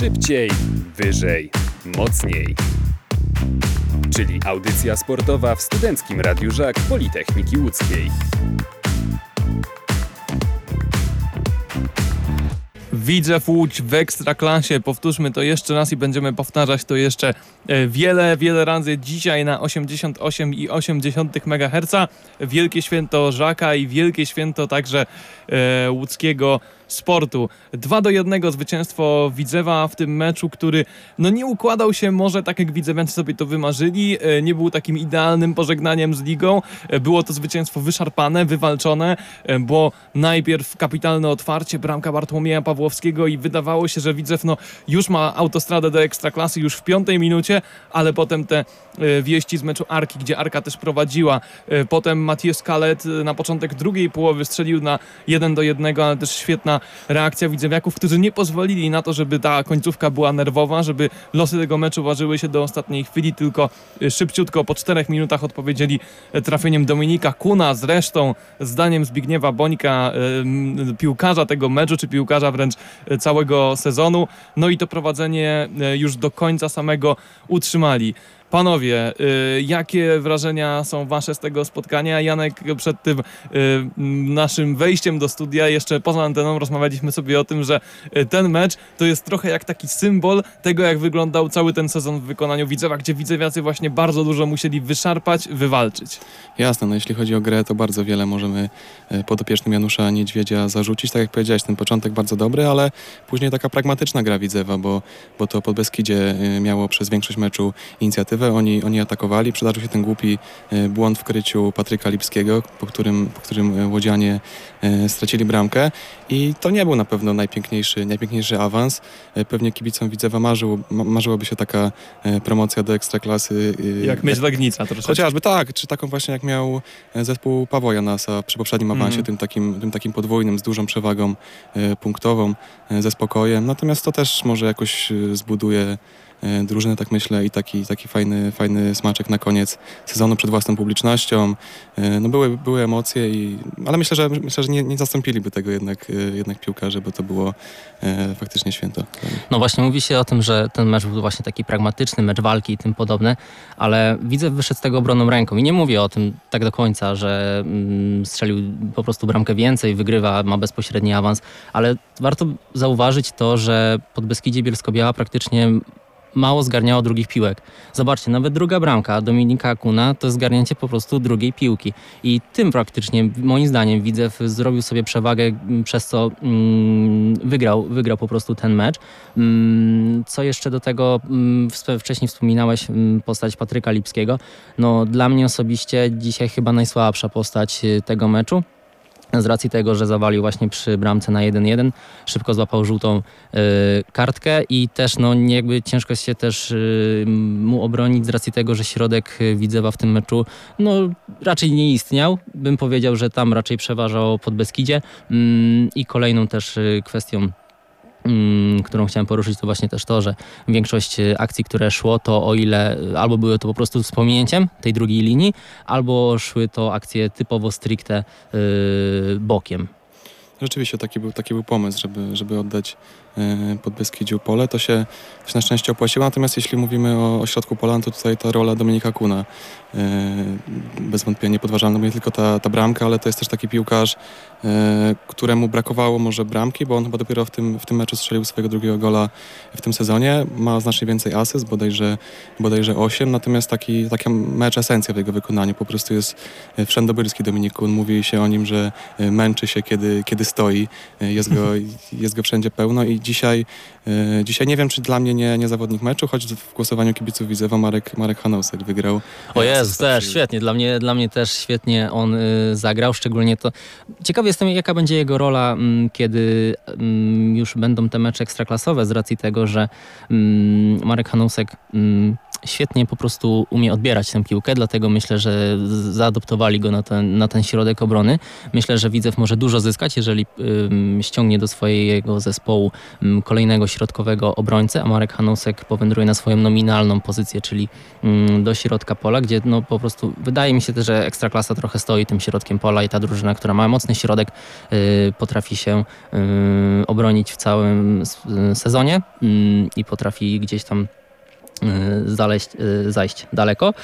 Szybciej, wyżej, mocniej. Czyli audycja sportowa w Studenckim Radiu Żak Politechniki Łódzkiej. Widzew Łódź w Ekstraklasie. Powtórzmy to jeszcze raz i będziemy powtarzać to jeszcze e, wiele, wiele razy. Dzisiaj na 88,8 MHz. Wielkie święto Żaka i wielkie święto także e, łódzkiego sportu. 2 do 1 zwycięstwo Widzewa w tym meczu, który no nie układał się może tak jak Widzewiancy sobie to wymarzyli. E, nie był takim idealnym pożegnaniem z ligą. E, było to zwycięstwo wyszarpane, wywalczone, e, bo najpierw kapitalne otwarcie, bramka Bartłomieja Pawłowskiego i wydawało się, że Widzew no, już ma autostradę do Ekstraklasy już w piątej minucie, ale potem te wieści z meczu Arki, gdzie Arka też prowadziła. Potem Matias Kalet na początek drugiej połowy strzelił na 1 do 1, ale też świetna reakcja widzewiaków, którzy nie pozwolili na to, żeby ta końcówka była nerwowa, żeby losy tego meczu ważyły się do ostatniej chwili, tylko y, szybciutko po czterech minutach odpowiedzieli y, trafieniem Dominika Kuna, zresztą zdaniem Zbigniewa Bońka, y, piłkarza tego meczu, czy piłkarza wręcz całego sezonu. No i to prowadzenie już do końca samego utrzymali. Panowie, y, jakie wrażenia są wasze z tego spotkania? Janek, przed tym y, naszym wejściem do studia, jeszcze poza anteną rozmawialiśmy sobie o tym, że y, ten mecz to jest trochę jak taki symbol tego, jak wyglądał cały ten sezon w wykonaniu Widzewa, gdzie Widzewiacy właśnie bardzo dużo musieli wyszarpać, wywalczyć. Jasne, no jeśli chodzi o grę, to bardzo wiele możemy podopiecznym Janusza Niedźwiedzia zarzucić. Tak jak powiedziałeś, ten początek bardzo dobry, ale później taka pragmatyczna gra Widzewa, bo, bo to pod Beskidzie miało przez większość meczu inicjatywę oni, oni atakowali. Przydarzył się ten głupi e, błąd w kryciu Patryka Lipskiego, po którym, po którym e, Łodzianie e, stracili bramkę i to nie był na pewno najpiękniejszy, najpiękniejszy awans. Pewnie kibicom Widzewa marzyło, marzyłoby się taka promocja do Ekstraklasy. Jak mieć Legnica troszeczkę. Chociażby tak, czy taką właśnie jak miał zespół Pawła Janasa przy poprzednim awansie, mm. tym, takim, tym takim podwójnym, z dużą przewagą punktową, ze spokojem. Natomiast to też może jakoś zbuduje drużyny, tak myślę, i taki, taki fajny, fajny smaczek na koniec sezonu przed własną publicznością. E, no były, były emocje, i, ale myślę, że, myślę, że nie, nie zastąpiliby tego jednak, e, jednak piłkarze, bo to było faktycznie święto. No właśnie mówi się o tym, że ten mecz był właśnie taki pragmatyczny, mecz walki i tym podobne, ale widzę wyszedł z tego obroną ręką i nie mówię o tym tak do końca, że mm, strzelił po prostu bramkę więcej, wygrywa, ma bezpośredni awans, ale warto zauważyć to, że pod Beskidzie Bielsko-Biała praktycznie mało zgarniało drugich piłek. Zobaczcie, nawet druga bramka Dominika Kuna to zgarnięcie po prostu drugiej piłki. I tym praktycznie, moim zdaniem, Widzew zrobił sobie przewagę, mm, przez co mm, wygrał, wygrał po prostu ten mecz. Mm, co jeszcze do tego, mm, wcześniej wspominałeś mm, postać Patryka Lipskiego. No, dla mnie osobiście dzisiaj chyba najsłabsza postać y, tego meczu z racji tego, że zawalił właśnie przy bramce na 1-1, szybko złapał żółtą y, kartkę i też no jakby ciężko się też y, mu obronić z racji tego, że środek Widzewa w tym meczu no raczej nie istniał. Bym powiedział, że tam raczej przeważał pod Beskidzie y, i kolejną też y, kwestią którą chciałem poruszyć, to właśnie też to, że większość y, akcji, które szło, to o ile y, albo były to po prostu wspomnieniem tej drugiej linii, albo szły to akcje typowo stricte yy, bokiem. Rzeczywiście taki był, taki był pomysł, żeby, żeby oddać E, pod Beskidziu pole, to się, to się na szczęście opłaciło. Natomiast jeśli mówimy o, o środku pola, to tutaj ta rola Dominika Kuna e, bez wątpienia niepodważalna, nie tylko ta, ta bramka, ale to jest też taki piłkarz, e, któremu brakowało może bramki, bo on chyba dopiero w tym, w tym meczu strzelił swojego drugiego gola w tym sezonie. Ma znacznie więcej asyst, bodajże, bodajże 8, natomiast taki, taka mecz esencja w jego wykonaniu. Po prostu jest wszędobylski Dominik Kun. Mówi się o nim, że męczy się, kiedy, kiedy stoi. Jest go, jest go wszędzie pełno i dzisiaj, e, dzisiaj nie wiem, czy dla mnie nie, nie zawodnik meczu, choć w głosowaniu kibiców Widzewa Marek, Marek Hanausek wygrał. O Jezu, też świetnie, dla mnie, dla mnie też świetnie on y, zagrał, szczególnie to. Ciekawy jestem, jaka będzie jego rola, mm, kiedy mm, już będą te mecze ekstraklasowe, z racji tego, że mm, Marek Hanausek świetnie po prostu umie odbierać tę piłkę, dlatego myślę, że zaadoptowali go na ten, na ten środek obrony. Myślę, że Widzew może dużo zyskać, jeżeli ściągnie do swojego zespołu kolejnego środkowego obrońcę, a Marek Hanusek powędruje na swoją nominalną pozycję, czyli do środka pola, gdzie no po prostu wydaje mi się też, że Ekstraklasa trochę stoi tym środkiem pola i ta drużyna, która ma mocny środek, y, potrafi się obronić w całym sezonie i potrafi gdzieś tam zaleść, zajść daleko,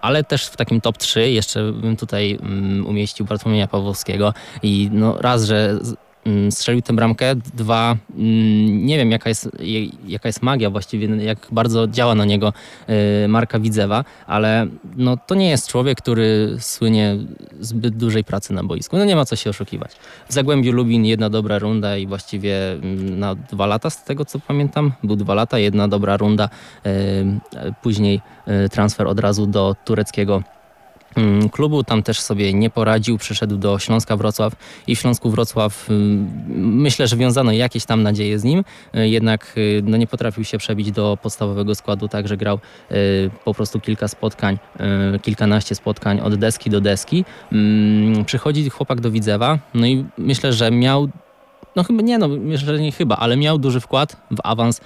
ale też w takim top 3 jeszcze bym tutaj umieścił Bartłomieja Pawłowskiego i no raz, że strzelił tę bramkę. Dwa, mm, nie wiem jaka jest, jaka jest magia właściwie, jak bardzo działa na niego y, Marka Widzewa, ale no, to nie jest człowiek, który słynie zbyt dużej pracy na boisku. No nie ma co się oszukiwać. W Zagłębiu Lubin jedna dobra runda i właściwie mm, na dwa lata z tego co pamiętam, był dwa lata, jedna dobra runda, y, później y, transfer od razu do tureckiego Mm, klubu. Tam też sobie nie poradził, przyszedł do Śląska Wrocław i w Śląsku Wrocław mm, myślę, że wiązano jakieś tam nadzieje z nim, y, jednak y, no, nie potrafił się przebić do podstawowego składu, także grał y, po prostu kilka spotkań, kilkanaście spotkań od deski do deski. Mm, przychodzi chłopak do Widzewa, no i myślę, że miał no chyba nie, no myślę, że nie chyba, ale miał duży wkład w awans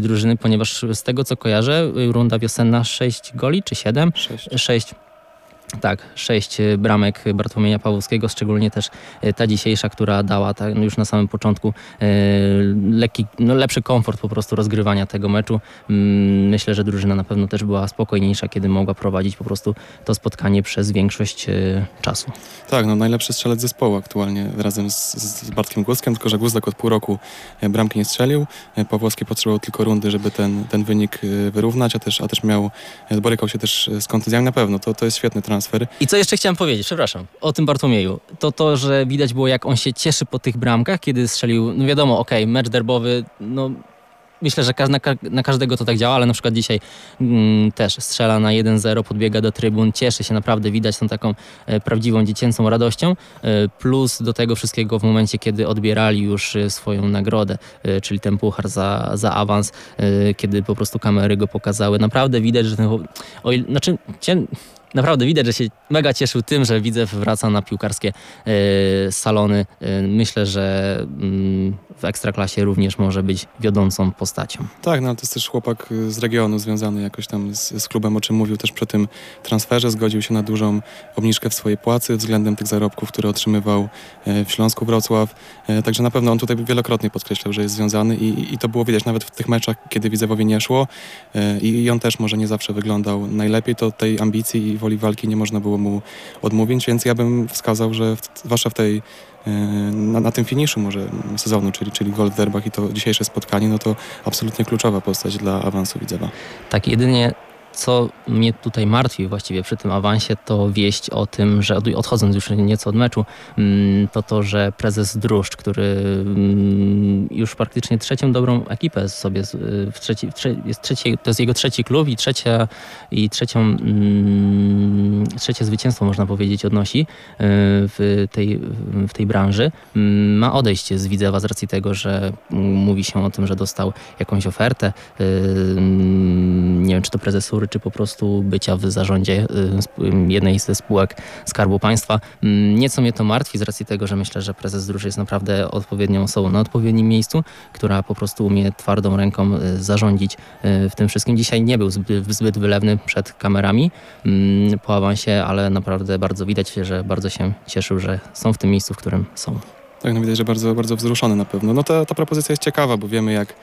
drużyny, ponieważ z tego co kojarzę, runda wiosenna 6 goli czy 7? 6. 6 tak, sześć y, bramek Bartłomieja Pawłowskiego, szczególnie też y, ta dzisiejsza, która dała tak, już na samym początku y, lekki, no lepszy komfort po prostu rozgrywania tego meczu. Mm, myślę, że drużyna na pewno też była spokojniejsza, kiedy mogła prowadzić po prostu to spotkanie przez większość czasu. Tak, no najlepszy strzelec zespołu aktualnie razem z, z Bartkiem Głoskiem, tylko że Głosek od pół roku bramki nie strzelił. Pawłowski potrzebował tylko rundy, żeby ten, ten wynik wyrównać, a też, a też miał, borykał się też z kontuzjami na pewno. To, to jest świetny transfer transfer. I co jeszcze chciałem powiedzieć, przepraszam, o tym Bartłomieju. To to, że widać było jak on się cieszy po tych bramkach, kiedy strzelił, no wiadomo, okej, okay, mecz derbowy, no myślę, że na, na, każdego to tak działa, ale na przykład dzisiaj mm, też strzela na 1-0, podbiega do trybun, cieszy się naprawdę, widać tą taką e, prawdziwą dziecięcą radością, e, plus do tego wszystkiego w momencie, kiedy odbierali już e, swoją nagrodę, e, czyli ten puchar za, za awans, e, kiedy po prostu kamery go pokazały. Naprawdę widać, że ten... O, znaczy, naprawdę widać, że się mega cieszył tym, że widzę wraca na piłkarskie y, salony. Y, myślę, że y, w Ekstraklasie również może być wiodącą postacią. Tak, no to jest też chłopak z regionu związany jakoś tam z, z, klubem, o czym mówił też przy tym transferze. Zgodził się na dużą obniżkę w swojej płacy względem tych zarobków, które otrzymywał w Śląsku Wrocław. Także na pewno on tutaj wielokrotnie podkreślał, że jest związany i, i to było widać nawet w tych meczach, kiedy Widzewowi nie szło i, i on też może nie zawsze wyglądał najlepiej, to tej ambicji i woli walki nie można było mu odmówić, więc ja bym wskazał, że w, zwłaszcza w tej e, na, na, tym finiszu może sezonu, czyli, czyli gol w derbach i to dzisiejsze spotkanie, no to absolutnie kluczowa postać dla awansu Widzewa. Tak, jedynie co mnie tutaj martwi właściwie przy tym awansie, to wieść o tym, że odchodząc już nieco od meczu, mm, to to, że prezes Druszcz, który mm, już praktycznie trzecią dobrą ekipę sobie w trzeci, jest trzeci, to jest jego trzeci klub i, trzecia, i trzecią, mm, trzecie zwycięstwo można powiedzieć odnosi y, w tej, w tej branży. Ma odejść z Widzewa z racji tego, że mówi się o tym, że dostał jakąś ofertę. Y, nie wiem, czy to czy po prostu bycia w zarządzie y, jednej ze spółek Skarbu Państwa. Mm, nieco mnie to martwi z racji tego, że myślę, że prezes Druży jest naprawdę odpowiednią osobą na odpowiednim miejscu, która po prostu umie twardą ręką y, zarządzić y, w tym wszystkim. Dzisiaj nie był zbyt, wylewny przed kamerami mm, po awansie, ale naprawdę bardzo widać, że bardzo się cieszył, że są w tym miejscu, w którym są. Tak, no widać, że bardzo, bardzo wzruszony na pewno. No ta, ta propozycja jest ciekawa, bo wiemy jak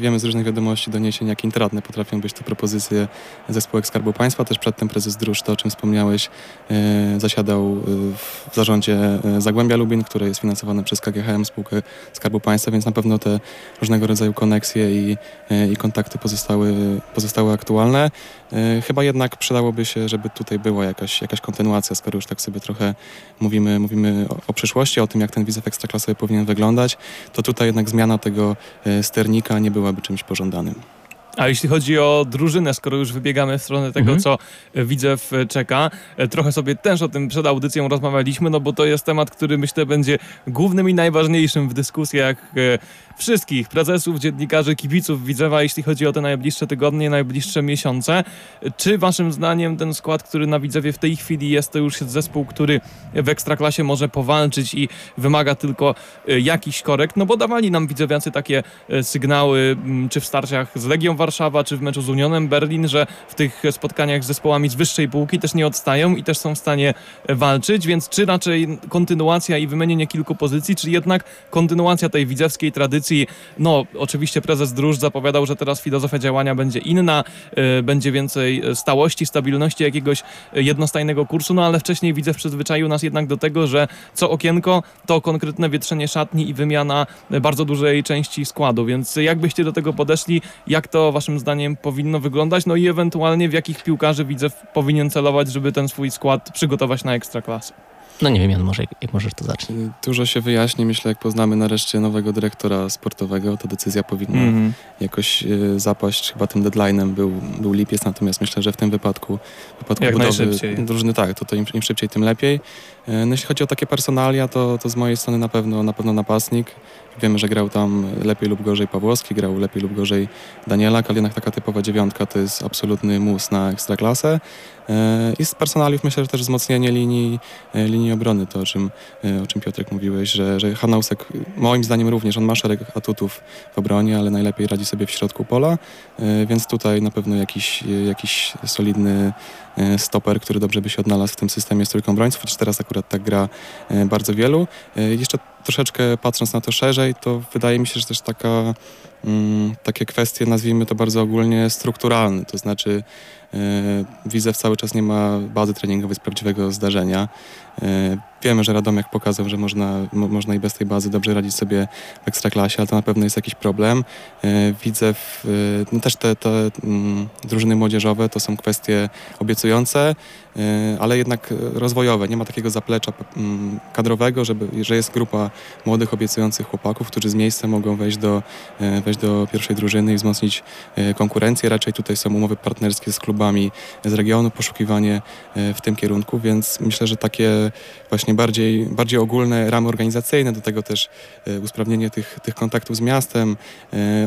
wiemy z różnych wiadomości, doniesień, jak intratne potrafią być te propozycje ze spółek Skarbu Państwa. Też przedtem prezes Drusz, to o czym wspomniałeś, e, zasiadał e, w zarządzie Zagłębia Lubin, które jest finansowane przez KGHM, spółkę Skarbu Państwa, więc na pewno te różnego rodzaju koneksje i, i kontakty pozostały, pozostały aktualne. Chyba jednak przydałoby się, żeby tutaj była jakaś, jakaś kontynuacja, skoro już tak sobie trochę mówimy, mówimy o, o przyszłości, o tym, jak ten wizew ekstraklasowy powinien wyglądać, to tutaj jednak zmiana tego sternika nie byłaby czymś pożądanym. A jeśli chodzi o drużynę, skoro już wybiegamy w stronę tego, Mhm. co e, Widzew e, czeka, e, trochę sobie też o tym przed audycją rozmawialiśmy, no bo to jest temat, który myślę będzie głównym i najważniejszym w dyskusjach wszystkich prezesów, dziennikarzy, kibiców Widzewa, jeśli chodzi o te najbliższe tygodnie, najbliższe miesiące. Czy waszym zdaniem ten skład, który na Widzewie w tej chwili jest, to już jest zespół, który w Ekstraklasie może powalczyć i wymaga tylko jakichś korekt? No bo dawali nam widzewiacy takie sygnały, czy w starciach z Legią Warszawa, czy w meczu z Unionem Berlin, że w tych spotkaniach z zespołami z wyższej półki też nie odstają i też są w stanie walczyć, więc czy raczej kontynuacja i wymienienie kilku pozycji, czy jednak kontynuacja tej widzewskiej tradycji? No, oczywiście prezes Druż zapowiadał, że teraz filozofia działania będzie inna, e, będzie więcej stałości, stabilności, jakiegoś jednostajnego kursu, no ale wcześniej Widzew przyzwyczaił nas jednak do tego, że co okienko to konkretne wietrzenie szatni i wymiana bardzo dużej części składu, więc jak byście do tego podeszli, jak to waszym zdaniem powinno wyglądać, no i ewentualnie w jakich piłkarzy Widzew powinien celować, żeby ten swój skład przygotować na ekstraklasę? No nie wiem, Jan, może jak, możesz to zacząć. Y, Dużo się wyjaśni, myślę, jak poznamy nareszcie nowego dyrektora sportowego, ta decyzja powinna Mhm. jakoś y, zapaść. Chyba tym deadline'em był, był lipiec, natomiast myślę, że w tym wypadku, w wypadku Jak budowy najszybciej. drużyny tak, to, to im, im szybciej, tym lepiej. Y, No, jeśli chodzi o takie personalia, to, to z mojej strony na pewno, na pewno napastnik. Wiemy, że grał tam lepiej lub gorzej Pawłowski, grał lepiej lub gorzej Danielak, ale jednak taka typowa dziewiątka to jest absolutny mus na ekstraklasę. Y, I z personaliów myślę, że też wzmocnienie linii, y, linii obrony, to o czym, o czym Piotrek mówiłeś, że, że Hanausek moim zdaniem również, on ma szereg atutów w obronie, ale najlepiej radzi sobie w środku pola, więc tutaj na pewno jakiś, jakiś solidny stoper, który dobrze by się odnalazł w tym systemie z trójką obrońców, chociaż teraz akurat tak gra y, bardzo wielu. Y, Jeszcze troszeczkę patrząc na to szerzej, to wydaje mi się, że też taka, mm, takie kwestie, nazwijmy to bardzo ogólnie strukturalne, to znaczy y, Widzew cały czas nie ma bazy treningowej z prawdziwego zdarzenia. Y, Wiemy, że Radomiak pokazał, że można, mo, można i bez tej bazy dobrze radzić sobie w ekstraklasie, ale to na pewno jest jakiś problem. Widzew, y, no też te, te mm, drużyny młodzieżowe to są kwestie obiecujące, ale jednak rozwojowe. Nie ma takiego zaplecza mm, kadrowego, żeby, że jest grupa młodych, obiecujących chłopaków, którzy z miejsca mogą wejść do, y, wejść do pierwszej drużyny i wzmocnić y, konkurencję. Raczej tutaj są umowy partnerskie z klubami z regionu, poszukiwanie y, w tym kierunku, więc myślę, że takie właśnie bardziej, bardziej ogólne ramy organizacyjne, do tego też usprawnienie tych, tych kontaktów z miastem.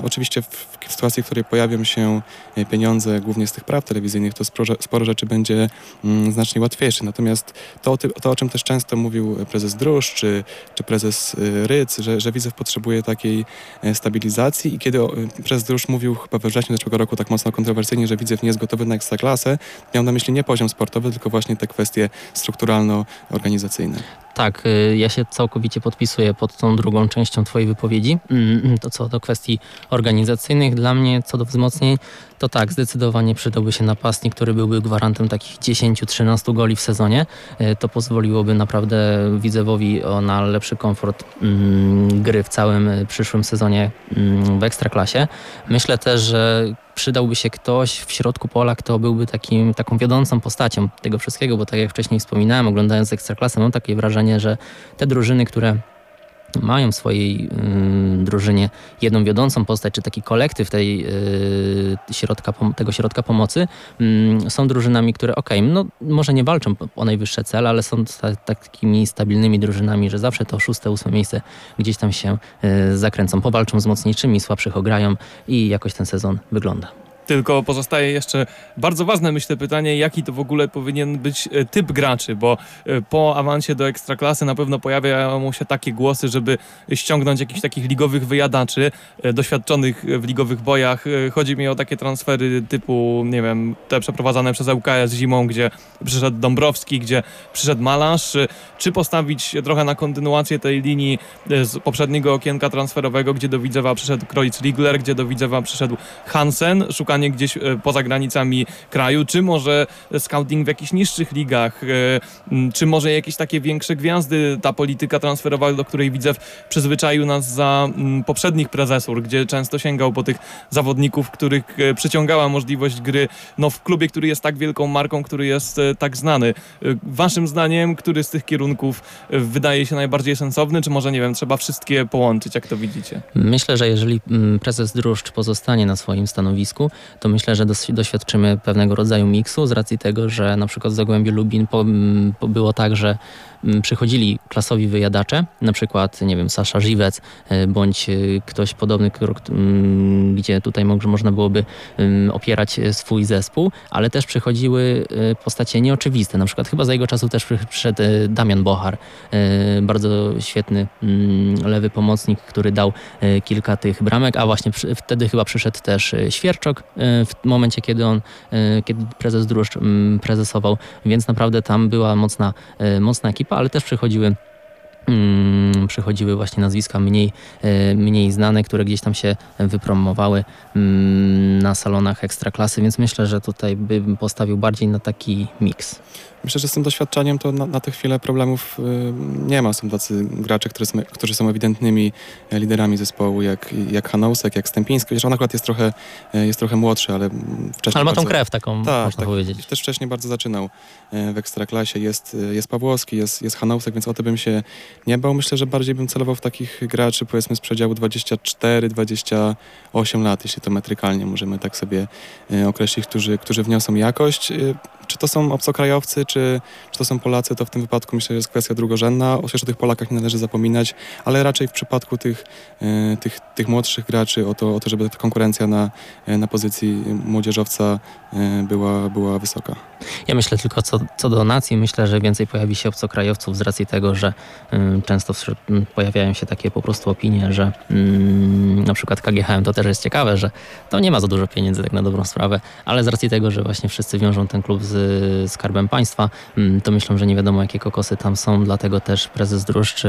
Oczywiście w, w sytuacji, w której pojawią się pieniądze, głównie z tych praw telewizyjnych, to sporo, sporo rzeczy będzie mm, znacznie łatwiejsze. Natomiast to, to, o czym też często mówił prezes Drusz czy, czy prezes y, Ryc, że, że Widzew potrzebuje takiej e, stabilizacji i kiedy y, prezes Drusz mówił chyba we wrześniu zeszłego roku tak mocno kontrowersyjnie, że Widzew nie jest gotowy na ekstraklasę, miał na myśli nie poziom sportowy, tylko właśnie te kwestie strukturalno-organizacyjne. Tak, y, ja się całkowicie podpisuję pod tą drugą częścią Twojej wypowiedzi. Mm, To co do kwestii organizacyjnych, dla mnie co do wzmocnień, to tak, zdecydowanie przydałby się napastnik, który byłby gwarantem takich 10-13 goli w sezonie. Y, To pozwoliłoby naprawdę Widzewowi na lepszy komfort mm, gry w całym y, przyszłym sezonie mm, w Ekstraklasie. Myślę też, że przydałby się ktoś w środku pola, kto byłby takim, taką wiodącą postacią tego wszystkiego, bo tak jak wcześniej wspominałem, oglądając Ekstraklasę, mam takie wrażenie, że te drużyny, które mają w swojej ym, drużynie jedną wiodącą postać, czy taki kolektyw tej, y, środka, tego środka pomocy, ym, są drużynami, które okej, no może nie walczą o najwyższe cele, ale są sta- takimi stabilnymi drużynami, że zawsze to szóste, ósme miejsce gdzieś tam się y, zakręcą, powalczą z mocniejszymi, słabszych ograją i jakoś ten sezon wygląda. Tylko pozostaje jeszcze bardzo ważne, myślę, pytanie, jaki to w ogóle powinien być e, typ graczy, bo e, po awansie do ekstraklasy na pewno pojawiają się takie głosy, żeby ściągnąć jakichś takich ligowych wyjadaczy, e, doświadczonych w ligowych bojach. Chodzi mi o takie transfery typu, nie wiem, te przeprowadzane przez ŁKS zimą, gdzie przyszedł Dąbrowski, gdzie przyszedł Malarz. Czy postawić trochę na kontynuację tej linii z poprzedniego okienka transferowego, gdzie do Widzewa przyszedł Kreutz Rigler, gdzie do Widzewa przyszedł Hansen, szukanie gdzieś poza granicami kraju, czy może scouting w jakichś niższych ligach, czy może jakieś takie większe gwiazdy, ta polityka transferowa, do której Widzew przyzwyczaił nas za poprzednich prezesur, gdzie często sięgał po tych zawodników, których przyciągała możliwość gry no, w klubie, który jest tak wielką marką, który jest tak znany. Waszym zdaniem, który z tych kierunków wydaje się najbardziej sensowny, czy może, nie wiem, trzeba wszystkie połączyć, jak to widzicie? Myślę, że jeżeli prezes Druszcz pozostanie na swoim stanowisku, to myślę, że doświadczymy pewnego rodzaju miksu z racji tego, że na przykład w Zagłębiu Lubin po, po było tak, że przychodzili klasowi wyjadacze, na przykład, nie wiem, Sasza Żywec, e, bądź e, ktoś podobny, gdzie tutaj można byłoby opierać e, swój zespół, ale też przychodziły postacie nieoczywiste. Na przykład chyba za jego czasów też przyszedł Damian Bochar, bardzo świetny lewy pomocnik, który dał kilka tych bramek, a właśnie wtedy chyba przyszedł też Świerczok w momencie, kiedy on, kiedy prezes Druszcz prezesował, więc naprawdę tam była mocna, mocna ekipa ale też przychodziły przychodziły właśnie nazwiska mniej, e, mniej znane, które gdzieś tam się wypromowały mm, na salonach ekstraklasy, więc myślę, że tutaj bym postawił bardziej na taki miks. Myślę, że z tym doświadczeniem to na, na tę chwilę problemów y, nie ma. Są tacy gracze, którzy są, którzy są ewidentnymi e, liderami zespołu, jak, jak Hanausek, jak Stępiński. Chociaż on akurat jest trochę, e, jest trochę młodszy, ale wcześniej... Ale ma bardzo, tą krew taką, tak, można tak, powiedzieć. Też wcześniej bardzo zaczynał w Ekstraklasie. Jest, jest Pawłowski, jest, jest Hanausek, więc o to bym się nie bał. Myślę, że bardziej bym celował w takich graczy, powiedzmy z przedziału 24-28 lat, jeśli to metrykalnie możemy tak sobie określić, którzy, którzy wniosą jakość. Czy to są obcokrajowcy, czy, czy to są Polacy, to w tym wypadku myślę, że jest kwestia drugorzędna. Oczywiście o tych Polakach nie należy zapominać, ale raczej w przypadku tych, e, tych, tych młodszych graczy o to, o to, żeby ta konkurencja na, e, na pozycji młodzieżowca e, była, była wysoka. Ja myślę tylko co, co do nacji, myślę, że więcej pojawi się obcokrajowców z racji tego, że y, często y, pojawiają się takie po prostu opinie, że y, na przykład KGHM to też jest ciekawe, że to nie ma za dużo pieniędzy tak na dobrą sprawę, ale z racji tego, że właśnie wszyscy wiążą ten klub z Skarbem Państwa, mm, to myślę, że nie wiadomo jakie kokosy tam są, dlatego też prezes Druszcz,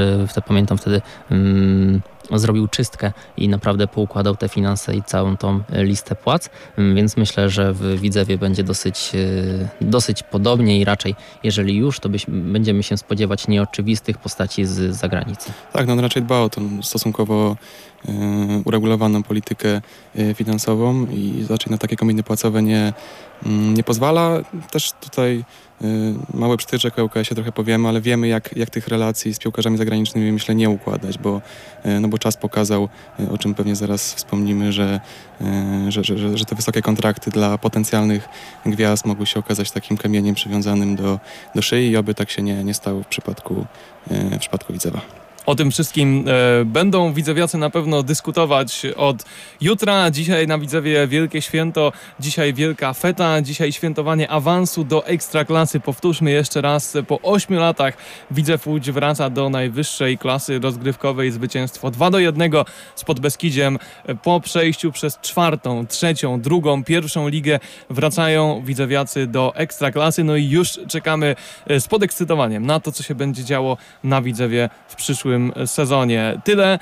pamiętam wtedy mm, zrobił czystkę i naprawdę poukładał te finanse i całą tą listę płac, mm, więc myślę, że w Widzewie będzie dosyć, dosyć podobnie i raczej, jeżeli już, to byś, będziemy się spodziewać nieoczywistych postaci z zagranicy. Tak, no on raczej dba o tą stosunkowo y, uregulowaną politykę finansową i raczej na takie kominy płacowe nie, y, nie pozwala. Też tutaj Y, mały przytyczek o UKS-ie trochę powiemy, ale wiemy jak, jak tych relacji z piłkarzami zagranicznymi myślę nie układać, bo, y, no bo czas pokazał, y, o czym pewnie zaraz wspomnimy, że, że, że, że te wysokie kontrakty dla potencjalnych gwiazd mogły się okazać takim kamieniem przywiązanym do, do szyi i oby tak się nie, nie stało w przypadku, w przypadku Widzewa. O tym wszystkim e, będą widzewiacy na pewno dyskutować od jutra. Dzisiaj na Widzewie wielkie święto, dzisiaj wielka feta, dzisiaj świętowanie awansu do ekstraklasy. Powtórzmy jeszcze raz, po ośmiu latach Widzew Łódź wraca do najwyższej klasy rozgrywkowej. Zwycięstwo 2 do 1 z Podbeskidziem. Po przejściu przez czwartą, trzecią, drugą, pierwszą ligę wracają widzewiacy do ekstraklasy. No i już czekamy e, z podekscytowaniem na to, co się będzie działo na Widzewie w przyszłym sezonie. Tyle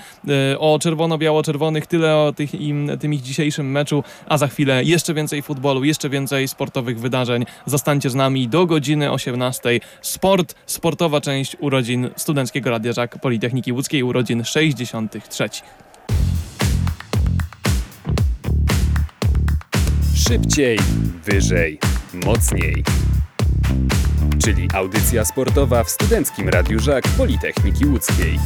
e, o czerwono-biało-czerwonych, tyle o tych im, tym ich dzisiejszym meczu, a za chwilę jeszcze więcej futbolu, jeszcze więcej sportowych wydarzeń. Zostańcie z nami do godziny 18. Sport, sportowa część urodzin Studenckiego Radia Politechniki Łódzkiej, urodzin 63. Szybciej, wyżej, mocniej czyli audycja sportowa w Studenckim Radiu Żak Politechniki Łódzkiej.